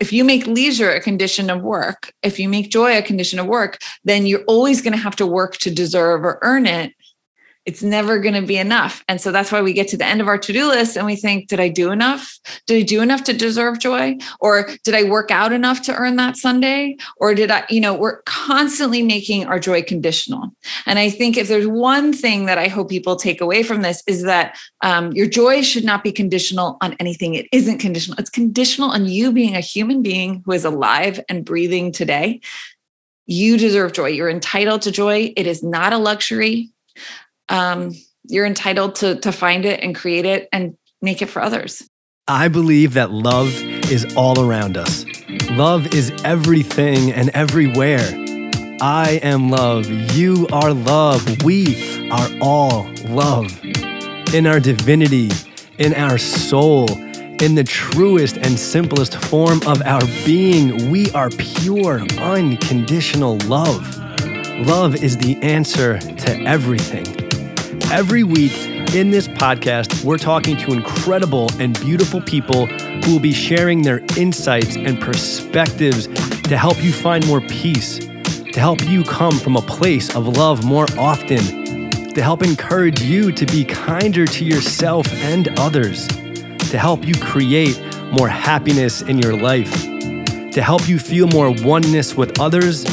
if you make leisure a condition of work, if you make joy a condition of work, then you're always going to have to work to deserve or earn it it's never going to be enough. And so that's why we get to the end of our to do list and we think, did I do enough? Did I do enough to deserve joy? Or did I work out enough to earn that Sunday? Or did I, you know, we're constantly making our joy conditional. And I think if there's one thing that I hope people take away from this is that um, your joy should not be conditional on anything. It isn't conditional, it's conditional on you being a human being who is alive and breathing today. You deserve joy. You're entitled to joy. It is not a luxury um, you're entitled to to find it and create it and make it for others. I believe that love is all around us. Love is everything and everywhere. I am love. You are love. We are all love. In our divinity, in our soul, in the truest and simplest form of our being, we are pure, unconditional love. Love is the answer to everything. Every week in this podcast, we're talking to incredible and beautiful people who will be sharing their insights and perspectives to help you find more peace, to help you come from a place of love more often, to help encourage you to be kinder to yourself and others, to help you create more happiness in your life, to help you feel more oneness with others,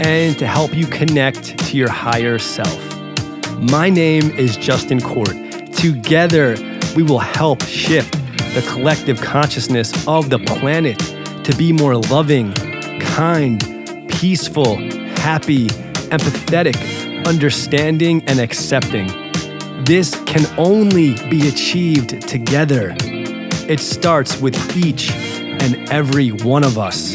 and to help you connect to your higher self. My name is Justin Court. Together, we will help shift the collective consciousness of the planet to be more loving, kind, peaceful, happy, empathetic, understanding, and accepting. This can only be achieved together. It starts with each and every one of us.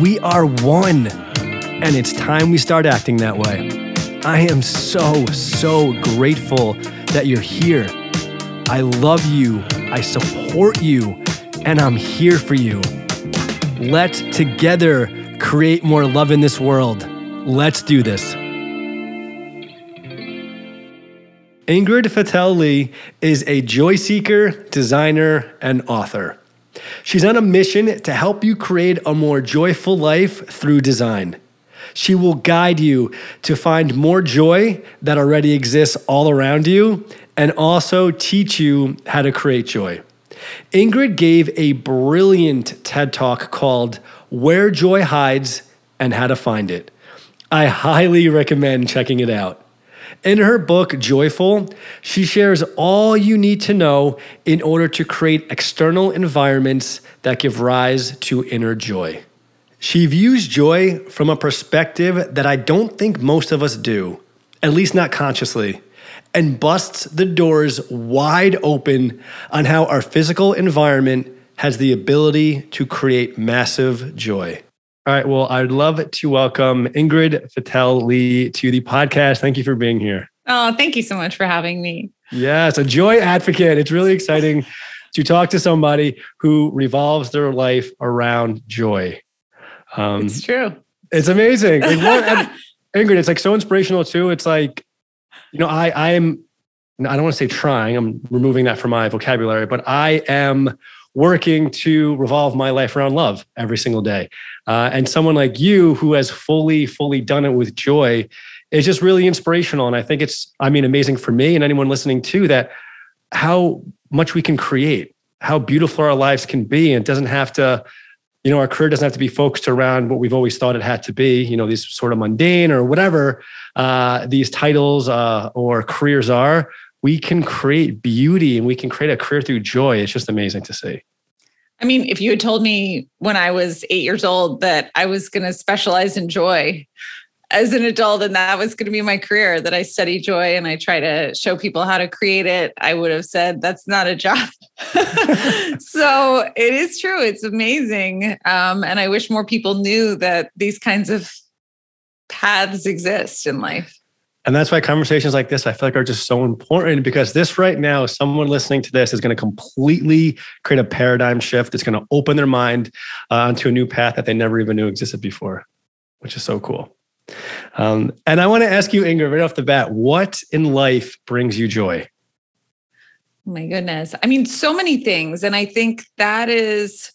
We are one, and it's time we start acting that way. I am so, so grateful that you're here. I love you, I support you, and I'm here for you. Let's together create more love in this world. Let's do this. Ingrid Fetell Lee is a joy seeker, designer, and author. She's on a mission to help you create a more joyful life through design. She will guide you to find more joy that already exists all around you and also teach you how to create joy. Ingrid gave a brilliant TED talk called Where Joy Hides and How to Find It. I highly recommend checking it out. In her book, Joyful, she shares all you need to know in order to create external environments that give rise to inner joy. She views joy from a perspective that I don't think most of us do, at least not consciously, and busts the doors wide open on how our physical environment has the ability to create massive joy. All right. Well, I'd love to welcome Ingrid Fetell Lee to the podcast. Thank you for being here. Oh, thank you so much for having me. Yes, a joy advocate. It's really exciting to talk to somebody who revolves their life around joy. Um, it's true. It's amazing. Like, what, Ingrid, it's like so inspirational too. It's like, you know, I I am I don't want to say trying. I'm removing that from my vocabulary, but I am working to revolve my life around love every single day. Uh, and someone like you who has fully, fully done it with joy is just really inspirational. And I think it's, I mean, amazing for me and anyone listening too, that how much we can create, how beautiful our lives can be. And it doesn't have to, you know, our career doesn't have to be focused around what we've always thought it had to be, you know, these sort of mundane or whatever uh, these titles uh, or careers are. We can create beauty and we can create a career through joy. It's just amazing to see. I mean, if you had told me when I was eight years old that I was going to specialize in joy, as an adult and that was going to be my career that I study joy and I try to show people how to create it, I would have said that's not a job. so it is true. It's amazing. Um, and I wish more people knew that these kinds of paths exist in life. And that's why conversations like this, I feel like, are just so important because this right now, someone listening to this is going to completely create a paradigm shift. It's going to open their mind uh, onto a new path that they never even knew existed before, which is so cool. Um, and I want to ask you, Ingrid, right off the bat, what in life brings you joy? my goodness. I mean, so many things. And I think that is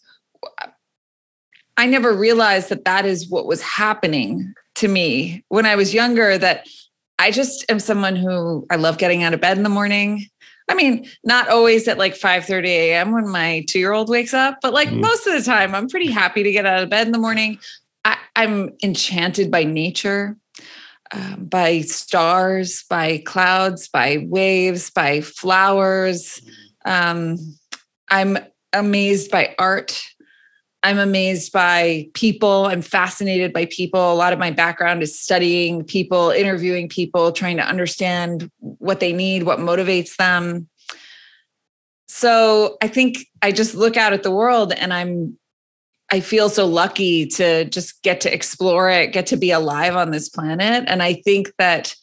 I never realized that that is what was happening to me when I was younger. That I just am someone who I love getting out of bed in the morning. I mean, not always at like 5 30 a.m. when my two year old wakes up, but like mm. most of the time, I'm pretty happy to get out of bed in the morning. I, am enchanted by nature, um, by stars, by clouds, by waves, by flowers. Um, I'm amazed by art. I'm amazed by people. I'm fascinated by people. A lot of my background is studying people, interviewing people, trying to understand what they need, what motivates them. So I think I just look out at the world and I'm I feel so lucky to just get to explore it, get to be alive on this planet. And I think that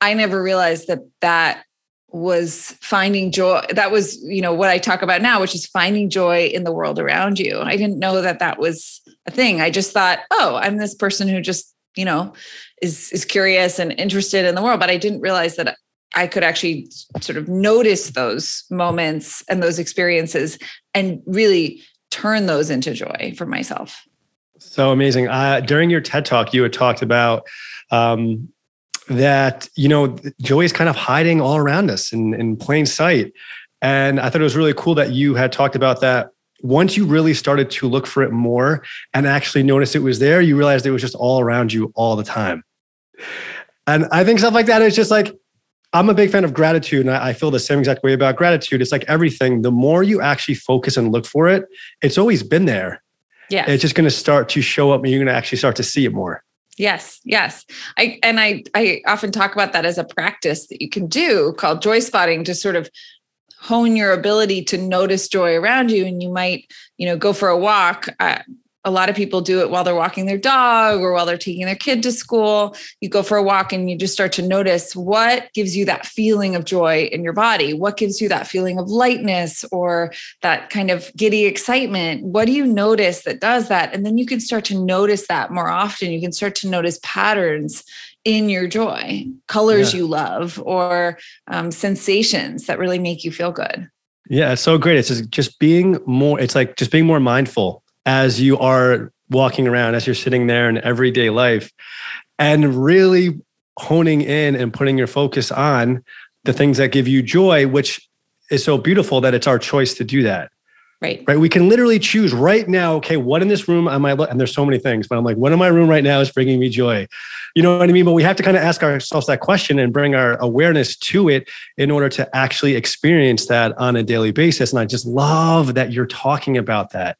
I never realized that that was finding joy. That was, you know, what I talk about now, which is finding joy in the world around you. I didn't know that that was a thing. I just thought, oh, I'm this person who just, you know, is is curious and interested in the world. But I didn't realize that I could actually sort of notice those moments and those experiences and really turn those into joy for myself. So amazing. Uh, during your TED talk, you had talked about um, that, you know, joy is kind of hiding all around us in, in plain sight. And I thought it was really cool that you had talked about that. Once you really started to look for it more and actually notice it was there, you realized it was just all around you all the time. And I think stuff like that is just like, I'm a big fan of gratitude, and I, feel the same exact way about gratitude. It's like everything. The more you actually focus and look for it, it's always been there. Yeah, it's just going to start to show up, and you're going to actually start to see it more. Yes, yes. I and I I often talk about that as a practice that you can do called joy spotting to sort of hone your ability to notice joy around you and you might you know go for a walk uh, a lot of people do it while they're walking their dog or while they're taking their kid to school. You go for a walk and you just start to notice what gives you that feeling of joy in your body. What gives you that feeling of lightness or that kind of giddy excitement? What do you notice that does that? And then you can start to notice that more often. You can start to notice patterns in your joy, colors yeah. you love, or um, sensations that really make you feel good. Yeah, it's so great. It's just, just being more, it's like just being more mindful as you are walking around, as you're sitting there in everyday life, and really honing in and putting your focus on the things that give you joy, which is so beautiful that it's our choice to do that. Right. Right. We can literally choose right now. Okay, what in this room am I? And there's so many things, but I'm like, what in my room right now is bringing me joy? You know what I mean? But we have to kind of ask ourselves that question and bring our awareness to it in order to actually experience that on a daily basis. And I just love that you're talking about that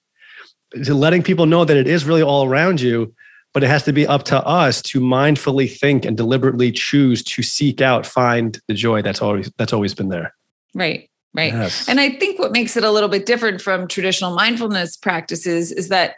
letting people know that it is really all around you but it has to be up to us to mindfully think and deliberately choose to seek out find the joy that's always that's always been there right right yes. and i think what makes it a little bit different from traditional mindfulness practices is that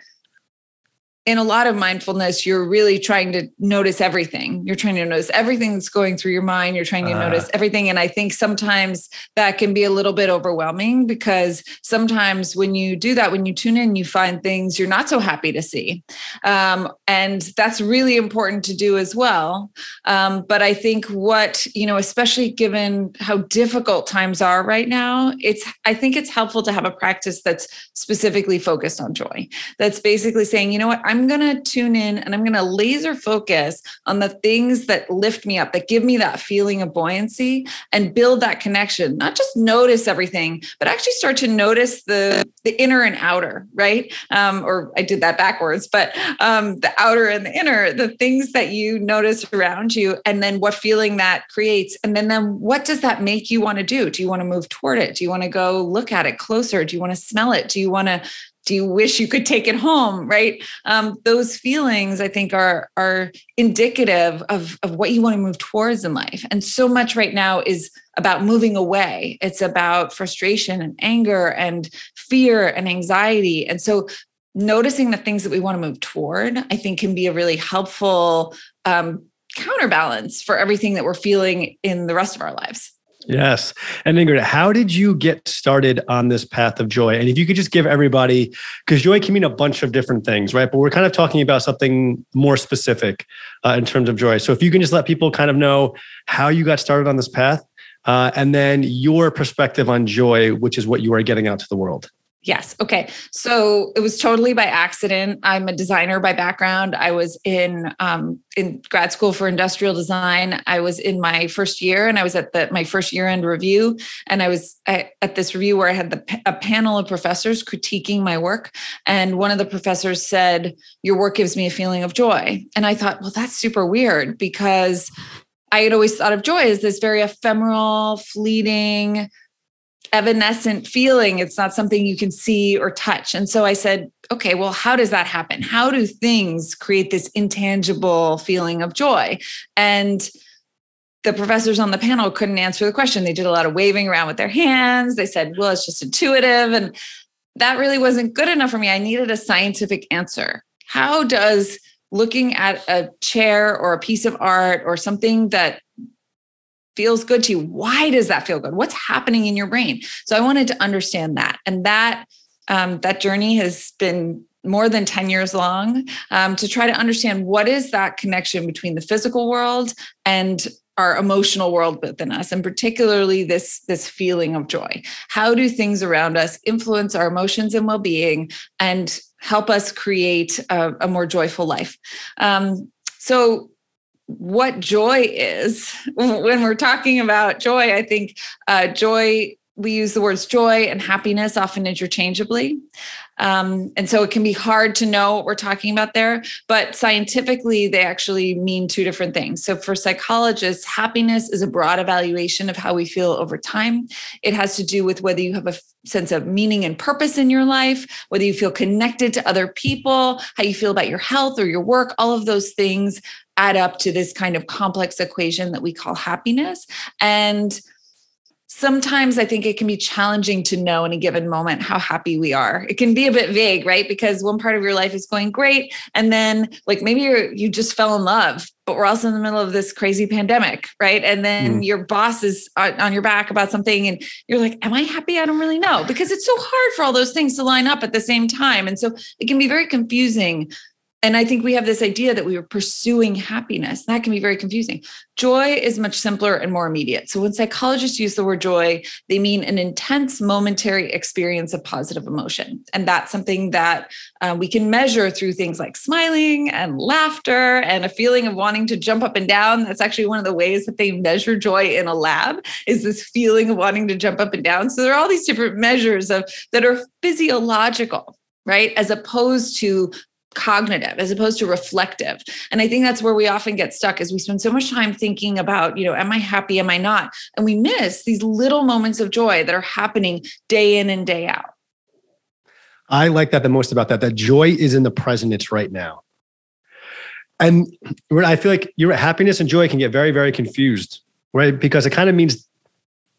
in a lot of mindfulness, you're really trying to notice everything. You're trying to notice everything that's going through your mind. You're trying to uh, notice everything. And I think sometimes that can be a little bit overwhelming because sometimes when you do that, when you tune in, you find things you're not so happy to see. Um, and that's really important to do as well. Um, but I think what, you know, especially given how difficult times are right now, it's, I think it's helpful to have a practice that's specifically focused on joy. That's basically saying, you know what, I'm I'm going to tune in and I'm going to laser focus on the things that lift me up, that give me that feeling of buoyancy and build that connection. Not just notice everything, but actually start to notice the, the inner and outer, right? Um, or I did that backwards, but um, the outer and the inner, the things that you notice around you, and then what feeling that creates. And then, then what does that make you want to do? Do you want to move toward it? Do you want to go look at it closer? Do you want to smell it? Do you want to do you wish you could take it home right? Um, those feelings i think are are indicative of of what you want to move towards in life. And so much right now is about moving away. It's about frustration and anger and fear and anxiety. And so noticing the things that we want to move toward i think can be a really helpful um, counterbalance for everything that we're feeling in the rest of our lives Yes. And Ingrid, how did you get started on this path of joy? And if you could just give everybody, because joy can mean a bunch of different things, right? But we're kind of talking about something more specific uh, in terms of joy. So if you can just let people kind of know how you got started on this path uh, and then your perspective on joy, which is what you are getting out to the world. Yes. Okay. So it was totally by accident. I'm a designer by background. I was in um, in grad school for industrial design. I was in my first year, and I was at the my first year end review, and I was at, at this review where I had the, a panel of professors critiquing my work, and one of the professors said, "Your work gives me a feeling of joy," and I thought, well, that's super weird because I had always thought of joy as this very ephemeral, fleeting evanescent feeling. It's not something you can see or touch. And so I said, okay, well, how does that happen? How do things create this intangible feeling of joy? And the professors on the panel couldn't answer the question. They did a lot of waving around with their hands. They said, well, it's just intuitive. And that really wasn't good enough for me. I needed a scientific answer. How does looking at a chair or a piece of art or something that feels good to you. Why does that feel good? What's happening in your brain? So I wanted to understand that, and that um, that journey has been more than 10 years long um, to try to understand what is that connection between the physical world and our emotional world within us and particularly this this feeling of joy how do things around us influence our emotions and well-being and help us create a, a more joyful life um, so what joy is. When we're talking about joy i think uh, joy we use the words joy and happiness often interchangeably. Um, and so it can be hard to know what we're talking about there but scientifically they actually mean two different things. So for psychologists happiness is a broad evaluation of how we feel over time. It has to do with whether you have a sense of meaning and purpose in your life whether you feel connected to other people how you feel about your health or your work all of those things add up to this kind of complex equation that we call happiness. And sometimes I think it can be challenging to know in a given moment how happy we are. It can be a bit vague, right? Because one part of your life is going great. And then, like, maybe you you just fell in love, but we're also in the middle of this crazy pandemic, right? And then mm. your boss is on your back about something, and you're like, Am I happy? I don't really know. Because it's so hard for all those things to line up at the same time. And so it can be very confusing and I think we have this idea that we are pursuing happiness. That can be very confusing. Joy is much simpler and more immediate. So when psychologists use the word joy, they mean an intense momentary experience of positive emotion. And that's something that uh, we can measure through things like smiling and laughter and a feeling of wanting to jump up and down. That's actually one of the ways that they measure joy in a lab is this feeling of wanting to jump up and down. So there are all these different measures of that are physiological right? As opposed to cognitive as opposed to reflective. And i think that's where we often get stuck is we spend so much time thinking about you know am i happy? Am i not? And we miss these little moments of joy that are happening day in and day out. I like that the most about that that joy is in the present it's right now. And i feel like your happiness and joy can get very very confused right? Because it kind of means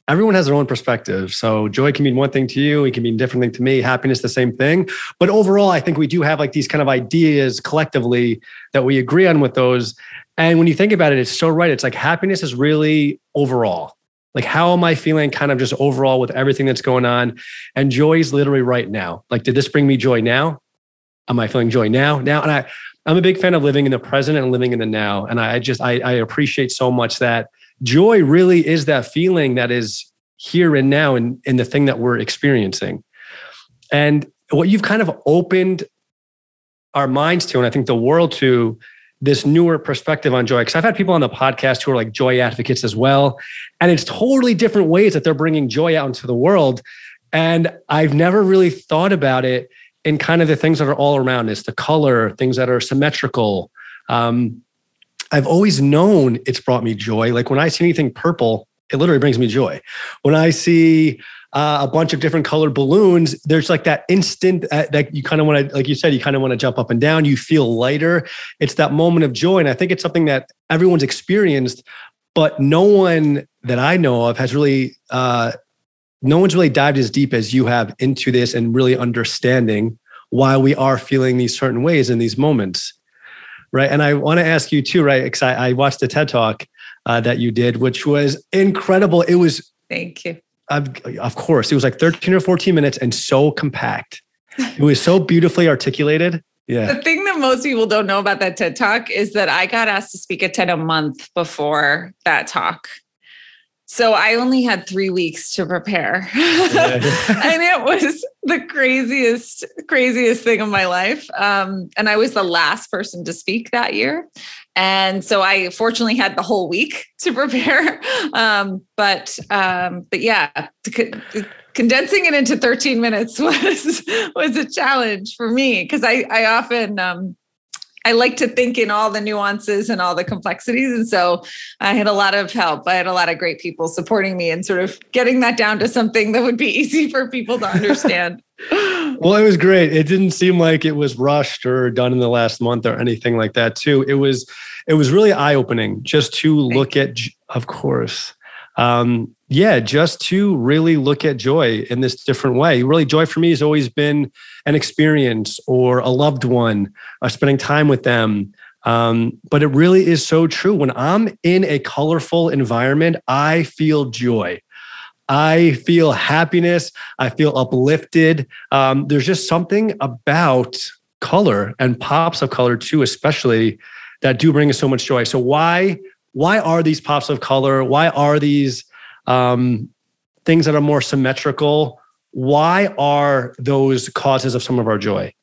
everyone has their own perspective. So joy can mean one thing to you, it can mean different thing to me, happiness the same thing. But overall, I think we do have like these kind of ideas collectively that we agree on with those. And when you think about it, it's so right. It's like happiness is really overall. Like, how am I feeling kind of just overall with everything that's going on? And joy is literally right now. Like, did this bring me joy now? Am I feeling joy now? Now, and I, I'm a big fan of living in the present and living in the now. And I just, I, I appreciate so much that joy really is that feeling that is here and now in, in the thing that we're experiencing. And what you've kind of opened our minds to, and I think the world to, this newer perspective on joy. Because I've had people on the podcast who are like joy advocates as well. And it's totally different ways that they're bringing joy out into the world. And I've never really thought about it in kind of the things that are all around us the color, things that are symmetrical, um, I've always known it's brought me joy. Like when I see anything purple, it literally brings me joy. When I see uh, a bunch of different colored balloons, there's like that instant uh, that you kind of want to, like you said, you kind of want to jump up and down. You feel lighter. It's that moment of joy. And I think it's something that everyone's experienced, but no one that I know of has really, uh, no one's really dived as deep as you have into this and really understanding why we are feeling these certain ways in these moments right? And I want to ask you too, right? Because I, I, watched the TED Talk uh, that you did, which was incredible. It was thank you. Of course, it was like 13 or 14 minutes and so compact. It was so beautifully articulated. Yeah. The thing that most people don't know about that TED Talk is that I got asked to speak at TED a month before that talk. So I only had three weeks to prepare. and it was the craziest, craziest thing of my life. Um, and I was the last person to speak that year. And so I fortunately had the whole week to prepare. Um, but um, but yeah, condensing it into 13 minutes was was a challenge for me because I I often um, I like to think in all the nuances and all the complexities. And so I had a lot of help. I had a lot of great people supporting me and sort of getting that down to something that would be easy for people to understand. well, it was great. It didn't seem like it was rushed or done in the last month or anything like that, too. It was it was really eye-opening just to Thank look you. at of course. Um, yeah, just to really look at joy in this different way. Really, joy for me has always been an experience or a loved one, uh, spending time with them. Um, but it really is so true. When I'm in a colorful environment, I feel joy. I feel happiness. I feel uplifted. Um, there's just something about color and pops of color too, especially that do bring us so much joy. So why why are these pops of color? Why are these um, things that are more symmetrical. Why are those causes of some of our joy?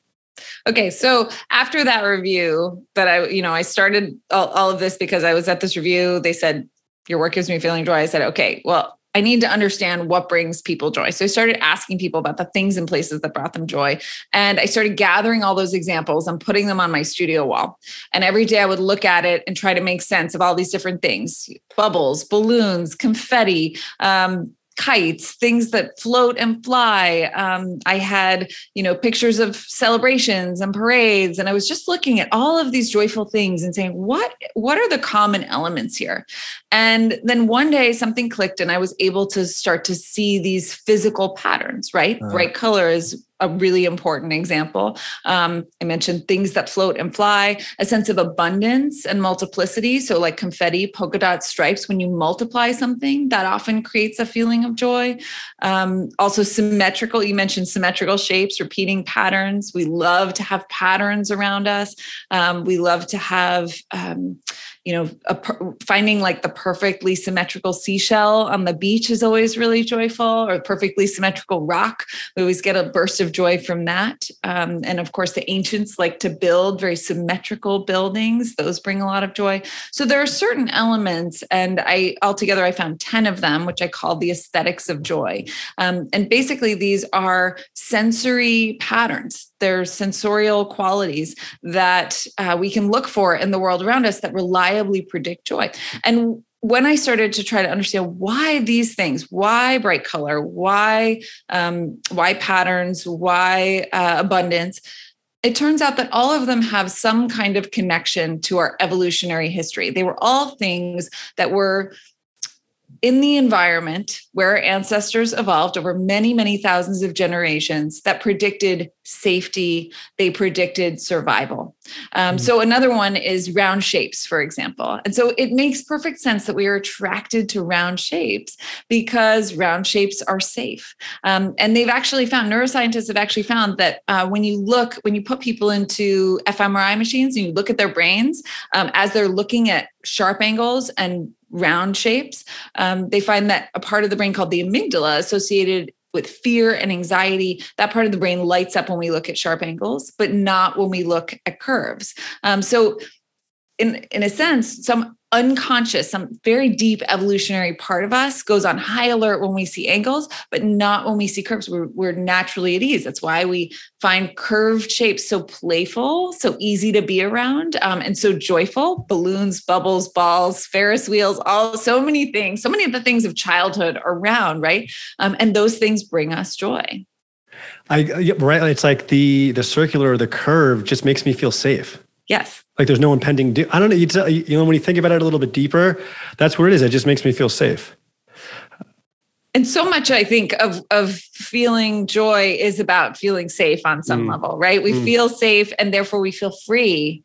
Okay, so after that review, that I, you know, I started all, all of this because I was at this review. They said, Your work gives me feeling joy. I said, Okay, well, I need to understand what brings people joy. So I started asking people about the things and places that brought them joy. And I started gathering all those examples and putting them on my studio wall. And every day I would look at it and try to make sense of all these different things bubbles, balloons, confetti, um, kites, things that float and fly. Um, I had, you know, pictures of celebrations and parades, and I was just looking at all of these joyful things and saying, what what are the common elements here? And then one day something clicked, and I was able to start to see these physical patterns. Right, uh-huh. bright color is a really important example. Um, I mentioned things that float and fly, a sense of abundance and multiplicity. So, like confetti, polka dot stripes, when you multiply something, that often creates a feeling of joy. Um, also, symmetrical, you mentioned symmetrical shapes, repeating patterns. We love to have patterns around us. Um, we love to have, um, you know, a, finding like the perfectly symmetrical seashell on the beach is always really joyful, or perfectly symmetrical rock. We always get a burst of joy from that. Um, and of course, the ancients like to build very symmetrical buildings; those bring a lot of joy. So there are certain elements, and I altogether I found ten of them, which I call the aesthetics of joy. Um, and basically, these are sensory patterns there's sensorial qualities that uh, we can look for in the world around us that reliably predict joy. And when I started to try to understand why these things, why bright color, why um, why patterns, why uh, abundance, it turns out that all of them have some kind of connection to our evolutionary history. They were all things that were in the environment where our ancestors evolved over many, many thousands of generations that predicted safety, they predicted survival. Um, mm-hmm. So, another one is round shapes, for example. And so it makes perfect sense that we are attracted to round shapes because round shapes are safe. Um, and they've actually found, neuroscientists have actually found that uh, when you look, when you put people into fMRI machines and you look at their brains um, as they're looking at sharp angles and round shapes, um, they find that a part of the brain called the amygdala associated with fear and anxiety, that part of the brain lights up when we look at sharp angles, but not when we look at curves. Um, so, in in a sense, some unconscious, some very deep evolutionary part of us goes on high alert when we see angles, but not when we see curves. We're, we're naturally at ease. That's why we find curved shapes so playful, so easy to be around, um, and so joyful. Balloons, bubbles, balls, Ferris wheels, all so many things, so many of the things of childhood around, right? Um, and those things bring us joy. I right. It's like the the circular or the curve just makes me feel safe. Yes. Like there's no impending. Do- I don't know. You, tell, you know, when you think about it a little bit deeper, that's where it is. It just makes me feel safe. And so much, I think, of of feeling joy is about feeling safe on some mm. level, right? We mm. feel safe, and therefore we feel free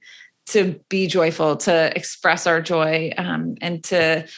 to be joyful, to express our joy, um, and to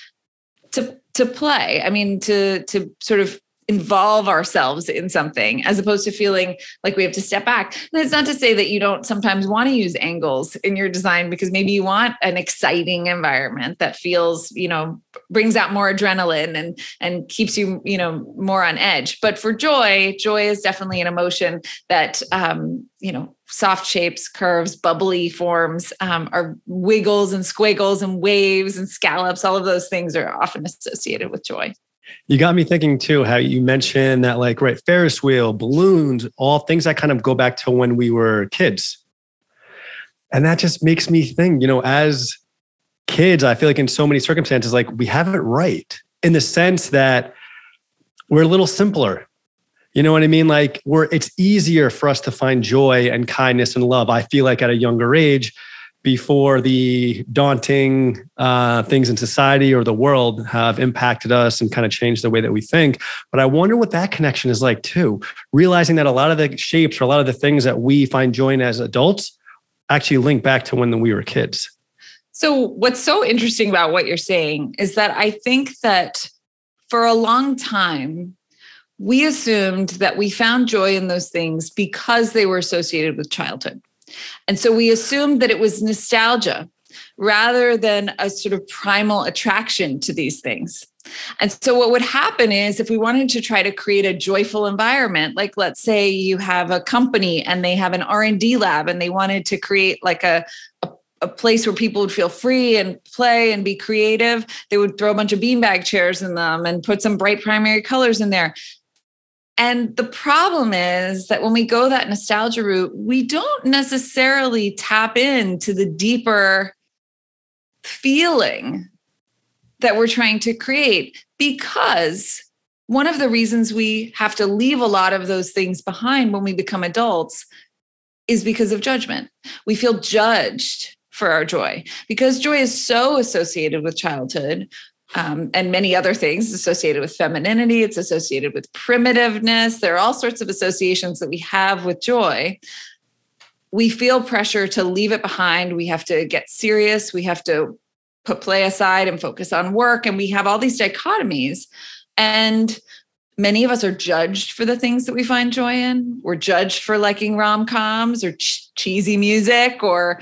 to to play. I mean, to to sort of involve ourselves in something as opposed to feeling like we have to step back. And it's not to say that you don't sometimes want to use angles in your design because maybe you want an exciting environment that feels, you know, brings out more adrenaline and and keeps you, you know, more on edge. But for joy, joy is definitely an emotion that um, you know, soft shapes, curves, bubbly forms, um, are wiggles and squiggles and waves and scallops. All of those things are often associated with joy. You got me thinking too, how you mentioned that, like, right, Ferris wheel, balloons, all things that kind of go back to when we were kids. And that just makes me think, you know, as kids, I feel like in so many circumstances, like we have it right in the sense that we're a little simpler. You know what I mean? Like we're it's easier for us to find joy and kindness and love. I feel like at a younger age, before the daunting uh, things in society or the world have impacted us and kind of changed the way that we think. But I wonder what that connection is like too. Realizing that a lot of the shapes or a lot of the things that we find joy in as adults actually link back to when we were kids. So, what's so interesting about what you're saying is that I think that for a long time, we assumed that we found joy in those things because they were associated with childhood. And so we assumed that it was nostalgia rather than a sort of primal attraction to these things. And so what would happen is if we wanted to try to create a joyful environment, like let's say you have a company and they have an R&D lab and they wanted to create like a, a a place where people would feel free and play and be creative. They would throw a bunch of beanbag chairs in them and put some bright primary colors in there. And the problem is that when we go that nostalgia route, we don't necessarily tap into the deeper feeling that we're trying to create because one of the reasons we have to leave a lot of those things behind when we become adults is because of judgment. We feel judged for our joy because joy is so associated with childhood um, and many other things associated with femininity. It's associated with primitiveness. There are all sorts of associations that we have with joy. We feel pressure to leave it behind. We have to get serious. We have to put play aside and focus on work. And we have all these dichotomies. And many of us are judged for the things that we find joy in. We're judged for liking rom coms or ch- cheesy music or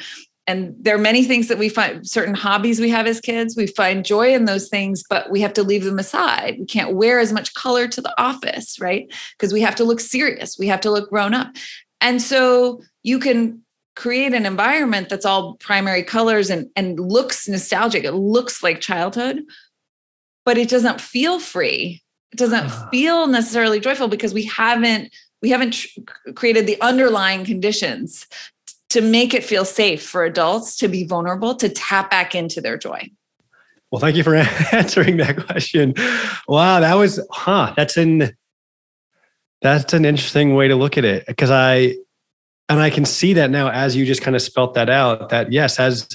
and there are many things that we find certain hobbies we have as kids we find joy in those things but we have to leave them aside. We can't wear as much color to the office right? Because we have to look serious. We have to look grown up. And so you can create an environment that's all primary colors and and looks nostalgic. It looks like childhood but it doesn't feel free. It doesn't ah. feel necessarily joyful because we haven't we haven't tr- created the underlying conditions to make it feel safe for adults to be vulnerable, to tap back into their joy. Well, thank you for answering that question. Wow, that was huh. That's an that's an interesting way to look at it because I and I can see that now as you just kind of spelt that out. That yes, as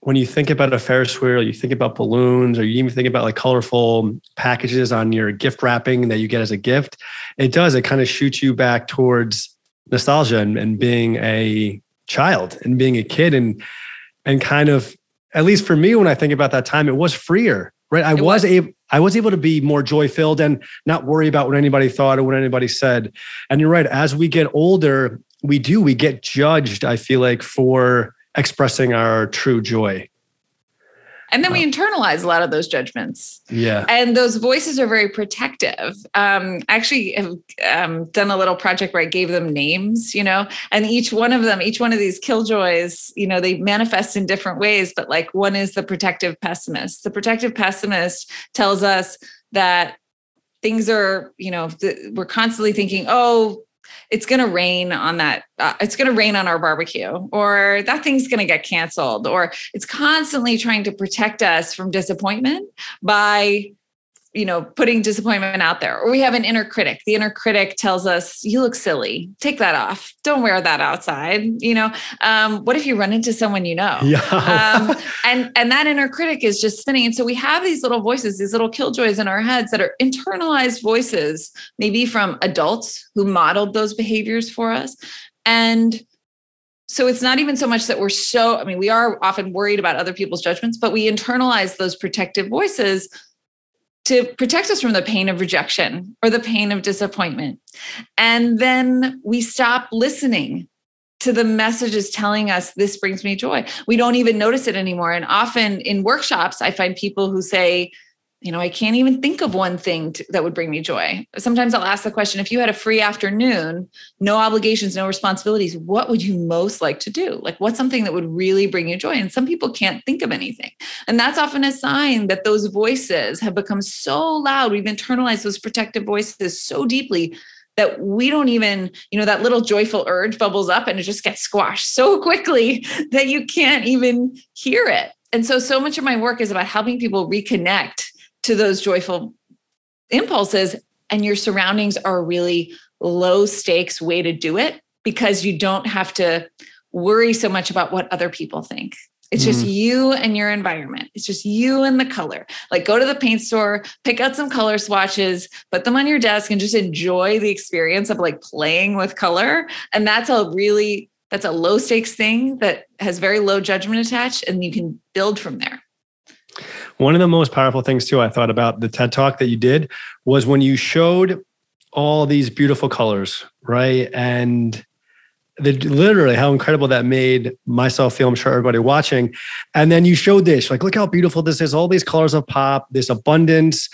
when you think about a Ferris wheel, you think about balloons, or you even think about like colorful packages on your gift wrapping that you get as a gift. It does. It kind of shoots you back towards nostalgia and, and being a child and being a kid and and kind of at least for me when I think about that time, it was freer, right? I was, was able I was able to be more joy filled and not worry about what anybody thought or what anybody said. And you're right, as we get older, we do we get judged. I feel like for expressing our true joy. And then we internalize a lot of those judgments. Yeah. And those voices are very protective. Um, actually have um, done a little project where I gave them names, you know, and each one of them, each one of these killjoys, you know, they manifest in different ways, but like one is the protective pessimist. The protective pessimist tells us that things are, you know, we're constantly thinking, oh, it's going to rain on that uh, it's going to rain on our barbecue or that thing's going to get canceled or it's constantly trying to protect us from disappointment by you know putting disappointment out there. Or we have an inner critic. The inner critic tells us you look silly. Take that off. Don't wear that outside you know? Um, what if you run into someone you know? Yeah. um, and and that inner critic is just spinning. And so we have these little voices these little killjoys in our heads that are internalized voices maybe from adults who modeled those behaviors for us. And so it's not even so much that we're so i mean we are often worried about other people's judgments but we internalize those protective voices to protect us from the pain of rejection or the pain of disappointment. And then we stop listening to the messages telling us this brings me joy. We don't even notice it anymore. And often in workshops, I find people who say, you know, I can't even think of one thing to, that would bring me joy. Sometimes I'll ask the question if you had a free afternoon, no obligations, no responsibilities, what would you most like to do? Like, what's something that would really bring you joy? And some people can't think of anything. And that's often a sign that those voices have become so loud. We've internalized those protective voices so deeply that we don't even, you know, that little joyful urge bubbles up and it just gets squashed so quickly that you can't even hear it. And so, so much of my work is about helping people reconnect to those joyful impulses and your surroundings are a really low stakes way to do it because you don't have to worry so much about what other people think. It's just mm. you and your environment. It's just you and the color. Like go to the paint store, pick out some color swatches, put them on your desk and just enjoy the experience of like playing with color. And that's a really that's a low stakes thing that has very low judgment attached and you can build from there. One of the most powerful things, too, I thought about the TED talk that you did was when you showed all these beautiful colors, right? And the, literally how incredible that made myself feel. I'm sure everybody watching. And then you showed this, like, look how beautiful this is. All these colors of pop, this abundance.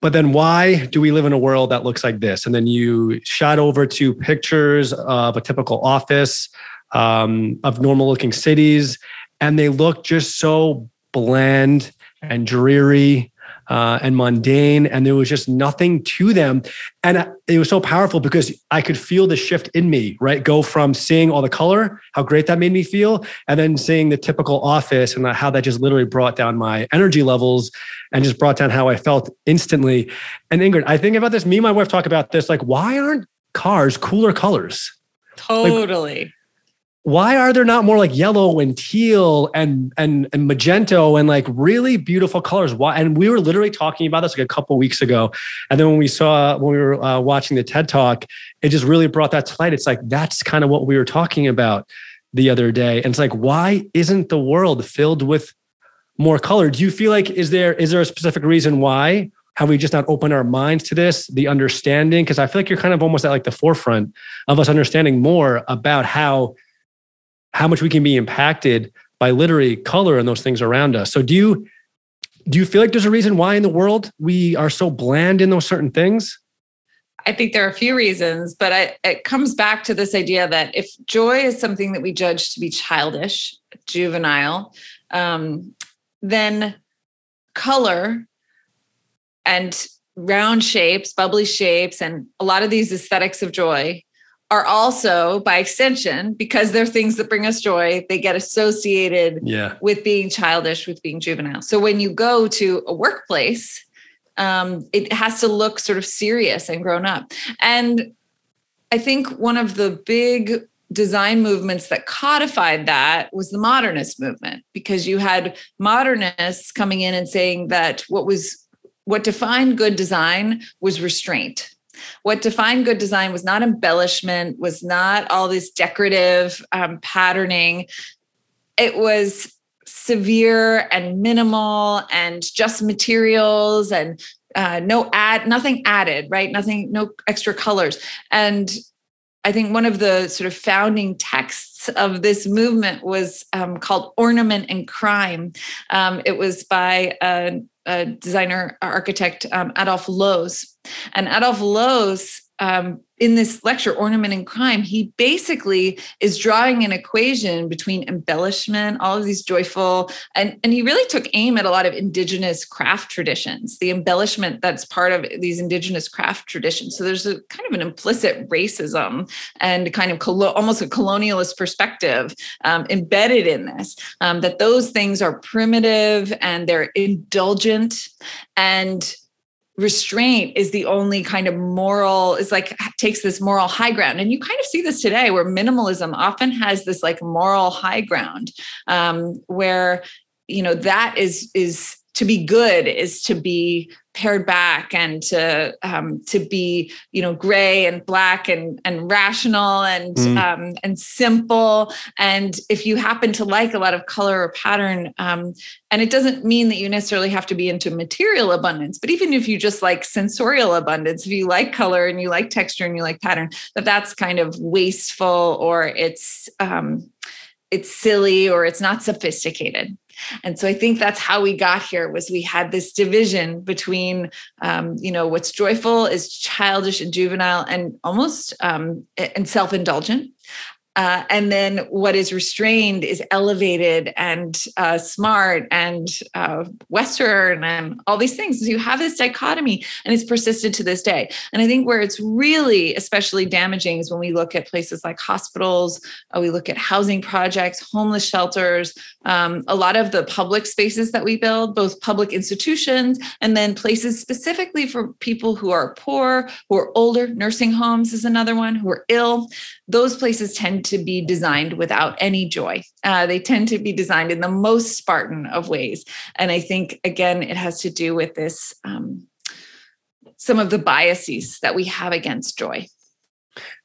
But then why do we live in a world that looks like this? And then you shot over to pictures of a typical office um, of normal looking cities. And they look just so bland and dreary uh, and mundane, and there was just nothing to them. And it was so powerful because I could feel the shift in me, right? Go from seeing all the color, how great that made me feel, and then seeing the typical office and how that just literally brought down my energy levels and just brought down how I felt instantly. And Ingrid, I think about this. Me and my wife talk about this. Like, why aren't cars cooler colors? Totally. Like, why are there not more like yellow and teal and and and magento and like really beautiful colors? Why and we were literally talking about this like a couple weeks ago. And then when we saw when we were uh, watching the ted talk it just really brought that to light. It's like that's kind of what we were talking about the other day. And it's like why isn't the world filled with more color? Do you feel like is there is there a specific reason why? Have we just not opened our minds to this the understanding? Because i feel like you're kind of almost at like the forefront of us understanding more about how how much we can be impacted by literary color and those things around us. So do you do you feel like there's a reason why in the world we are so bland in those certain things? I think there are a few reasons, but I, it comes back to this idea that if joy is something that we judge to be childish, juvenile, um, then color and round shapes, bubbly shapes, and a lot of these aesthetics of joy are also by extension because they're things that bring us joy they get associated yeah. with being childish with being juvenile. So when you go to a workplace um, it has to look sort of serious and grown up. And i think one of the big design movements that codified that was the modernist movement because you had modernists coming in and saying that what was what defined good design was restraint what defined good design was not embellishment, was not all this decorative um, patterning. It was severe and minimal and just materials and uh, no add nothing added right? Nothing no extra colors. And i think one of the sort of founding texts of this movement was um, called ornament and crime. Um, it was by a designer architect um, Adolf Loos. And Adolf Loos um, in this lecture, Ornament and Crime, he basically is drawing an equation between embellishment, all of these joyful, and, and he really took aim at a lot of indigenous craft traditions, the embellishment that's part of these indigenous craft traditions. So there's a kind of an implicit racism and kind of colo- almost a colonialist perspective um, embedded in this, um, that those things are primitive and they're indulgent and restraint is the only kind of moral is like takes this moral high ground. And you kind of see this today where minimalism often has this like moral high ground um, where you know that is is to be good is to be pared back and to um, to be you know gray and black and and rational and mm. um, and simple and if you happen to like a lot of color or pattern um, and it doesn't mean that you necessarily have to be into material abundance but even if you just like sensorial abundance if you like color and you like texture and you like pattern that that's kind of wasteful or it's um, it's silly or it's not sophisticated and so i think that's how we got here was we had this division between um, you know what's joyful is childish and juvenile and almost um, and self-indulgent uh, and then what is restrained is elevated and uh, smart and uh, Western and all these things. So you have this dichotomy and it's persisted to this day. And I think where it's really especially damaging is when we look at places like hospitals, uh, we look at housing projects, homeless shelters, um, a lot of the public spaces that we build, both public institutions and then places specifically for people who are poor, who are older. Nursing homes is another one, who are ill. Those places tend to be designed without any joy. Uh, they tend to be designed in the most Spartan of ways. And I think, again, it has to do with this um, some of the biases that we have against joy.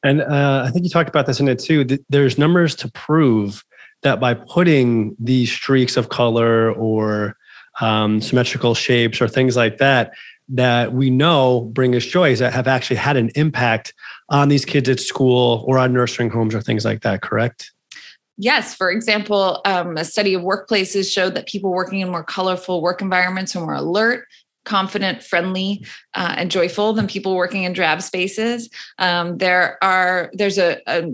And uh, I think you talked about this in it too. There's numbers to prove that by putting these streaks of color or um, symmetrical shapes or things like that, that we know bring us joys that have actually had an impact on these kids at school or on nursing homes or things like that, correct? Yes. For example, um, a study of workplaces showed that people working in more colorful work environments are more alert, confident, friendly, uh, and joyful than people working in drab spaces. Um, there are there's a, a,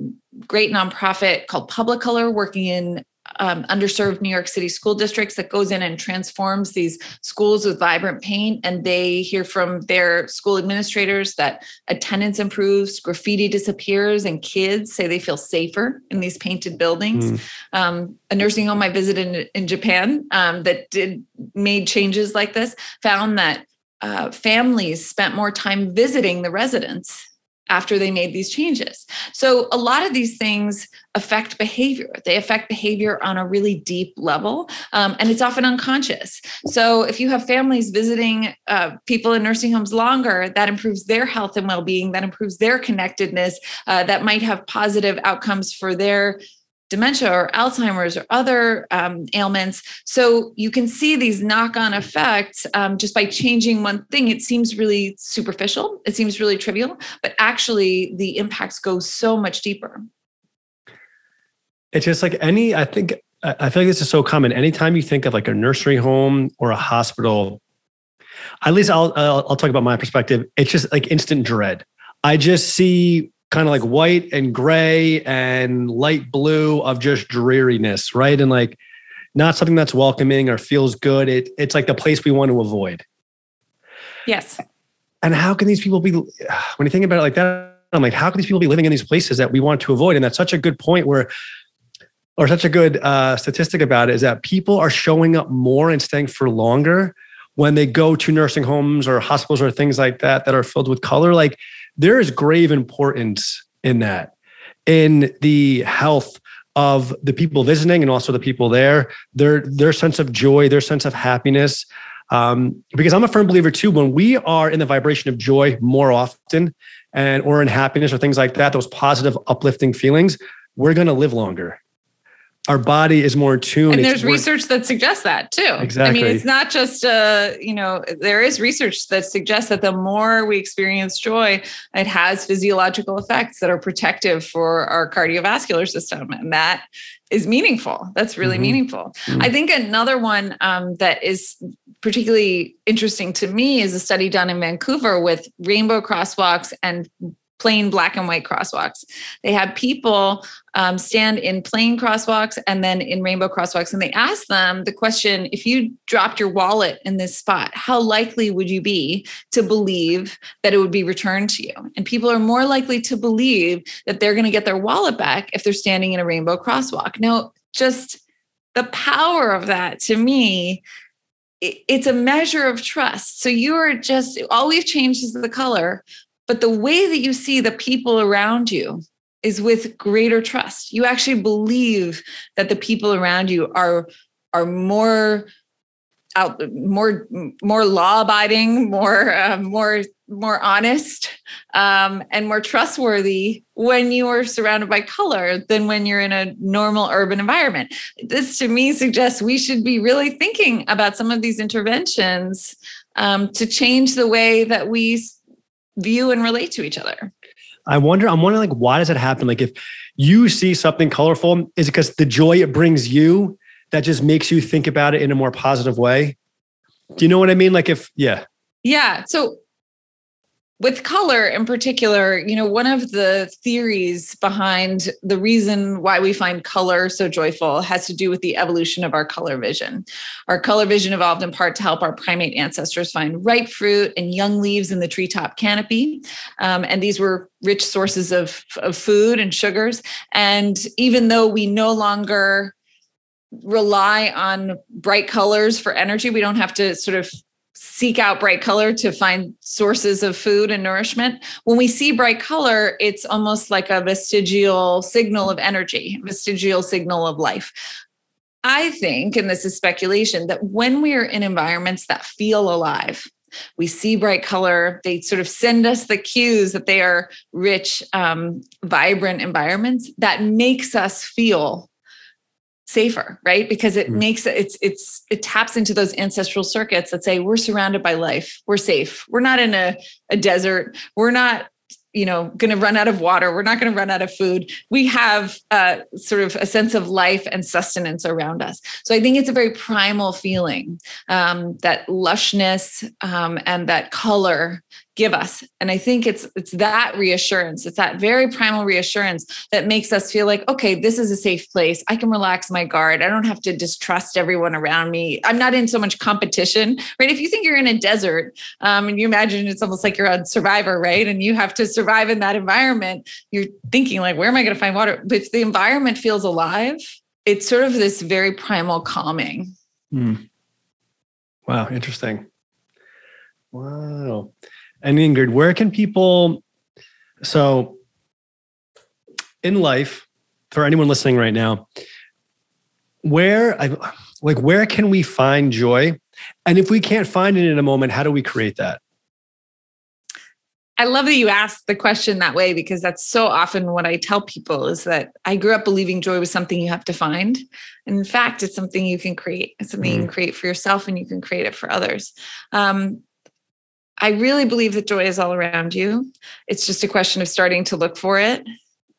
great nonprofit called Public Color working in um, underserved New York City school districts that goes in and transforms these schools with vibrant paint. And they hear from their school administrators that attendance improves, graffiti disappears, and kids say they feel safer in these painted buildings. Mm. Um, a nursing home I visited in, in Japan um, that did made changes like this found that uh, families spent more time visiting the residents after they made these changes. So a lot of these things affect behavior. They affect behavior on a really deep level, um, and it's often unconscious. So if you have families visiting uh, people in nursing homes longer, that improves their health and well-being. That improves their connectedness. Uh, that might have positive outcomes for their dementia or Alzheimer's or other um, ailments. So you can see these knock on effects um, just by changing one thing. It seems really superficial, it seems really trivial, but actually the impacts go so much deeper. It's just like any, I think, I feel like this is so common. Anytime you think of like a nursery home or a hospital, at least I'll, I'll, I'll talk about my perspective. It's just like instant dread. I just see kind of like white and gray and light blue of just dreariness, right? And like not something that's welcoming or feels good. It it's like the place we want to avoid. Yes. And how can these people be when you think about it like that? I'm like, how can these people be living in these places that we want to avoid? And that's such a good point where or such a good uh, statistic about it is that people are showing up more and staying for longer when they go to nursing homes or hospitals or things like that that are filled with color. Like there is grave importance in that, in the health of the people visiting and also the people there, their their sense of joy, their sense of happiness. Um, because I'm a firm believer too, when we are in the vibration of joy more often and or in happiness or things like that, those positive, uplifting feelings, we're going to live longer our body is more tuned. And there's more, research that suggests that too. Exactly. I mean, it's not just uh, you know, there is research that suggests that the more we experience joy, it has physiological effects that are protective for our cardiovascular system. And that is meaningful. That's really mm-hmm. meaningful. Mm-hmm. I think another one um, that is particularly interesting to me is a study done in Vancouver with rainbow crosswalks and plain black and white crosswalks. They had people um, stand in plain crosswalks and then in rainbow crosswalks. And they asked them the question if you dropped your wallet in this spot, how likely would you be to believe that it would be returned to you? And people are more likely to believe that they're going to get their wallet back if they're standing in a rainbow crosswalk. Now, just the power of that to me it's a measure of trust. So you are just all we've changed is the color, but the way that you see the people around you is with greater trust. You actually believe that the people around you are are more out more more law abiding more uh, more more honest um, and more trustworthy when you are surrounded by color than when you're in a normal urban environment this to me suggests we should be really thinking about some of these interventions um, to change the way that we view and relate to each other I wonder, I'm wondering like why does it happen? Like if you see something colorful, is it because the joy it brings you that just makes you think about it in a more positive way? Do you know what I mean? Like if yeah. Yeah. So with color in particular, you know, one of the theories behind the reason why we find color so joyful has to do with the evolution of our color vision. Our color vision evolved in part to help our primate ancestors find ripe fruit and young leaves in the treetop canopy. Um, and these were rich sources of, of food and sugars. And even though we no longer rely on bright colors for energy, we don't have to sort of seek out bright color to find sources of food and nourishment. When we see bright color, it's almost like a vestigial signal of energy, vestigial signal of life. I think, and this is speculation, that when we are in environments that feel alive, we see bright color they sort of send us the cues that they are rich um, vibrant environments that makes us feel safer right? Because it mm. makes it it's it's it taps into those ancestral circuits that say we're surrounded by life. We're safe. We're not in a, a desert. We're not you know going to run out of water. We're not going to run out of food. We have uh, sort of a sense of life and sustenance around us. So i think it's a very primal feeling um, that lushness um, and that color give us. And i think it's it's that reassurance it's that very primal reassurance that makes us feel like okay this is a safe place. I can relax my guard. I don't have to distrust everyone around me. I'm not in so much competition right? If you think you're in a desert um, and you imagine it's almost like you're on survivor right? And you have to survive in that environment you're thinking like where am i going to find water? But if the environment feels alive it's sort of this very primal calming. Mm. wow interesting. Wow and Ingrid, where can people? So, in life, for anyone listening right now, where I like where can we find joy? And if we can't find it in a moment, how do we create that? I love that you asked the question that way because that's so often what I tell people is that I grew up believing joy was something you have to find. And in fact, it's something you can create. It's something mm. you can create for yourself and you can create it for others. Um, I really believe that joy is all around you. It's just a question of starting to look for it.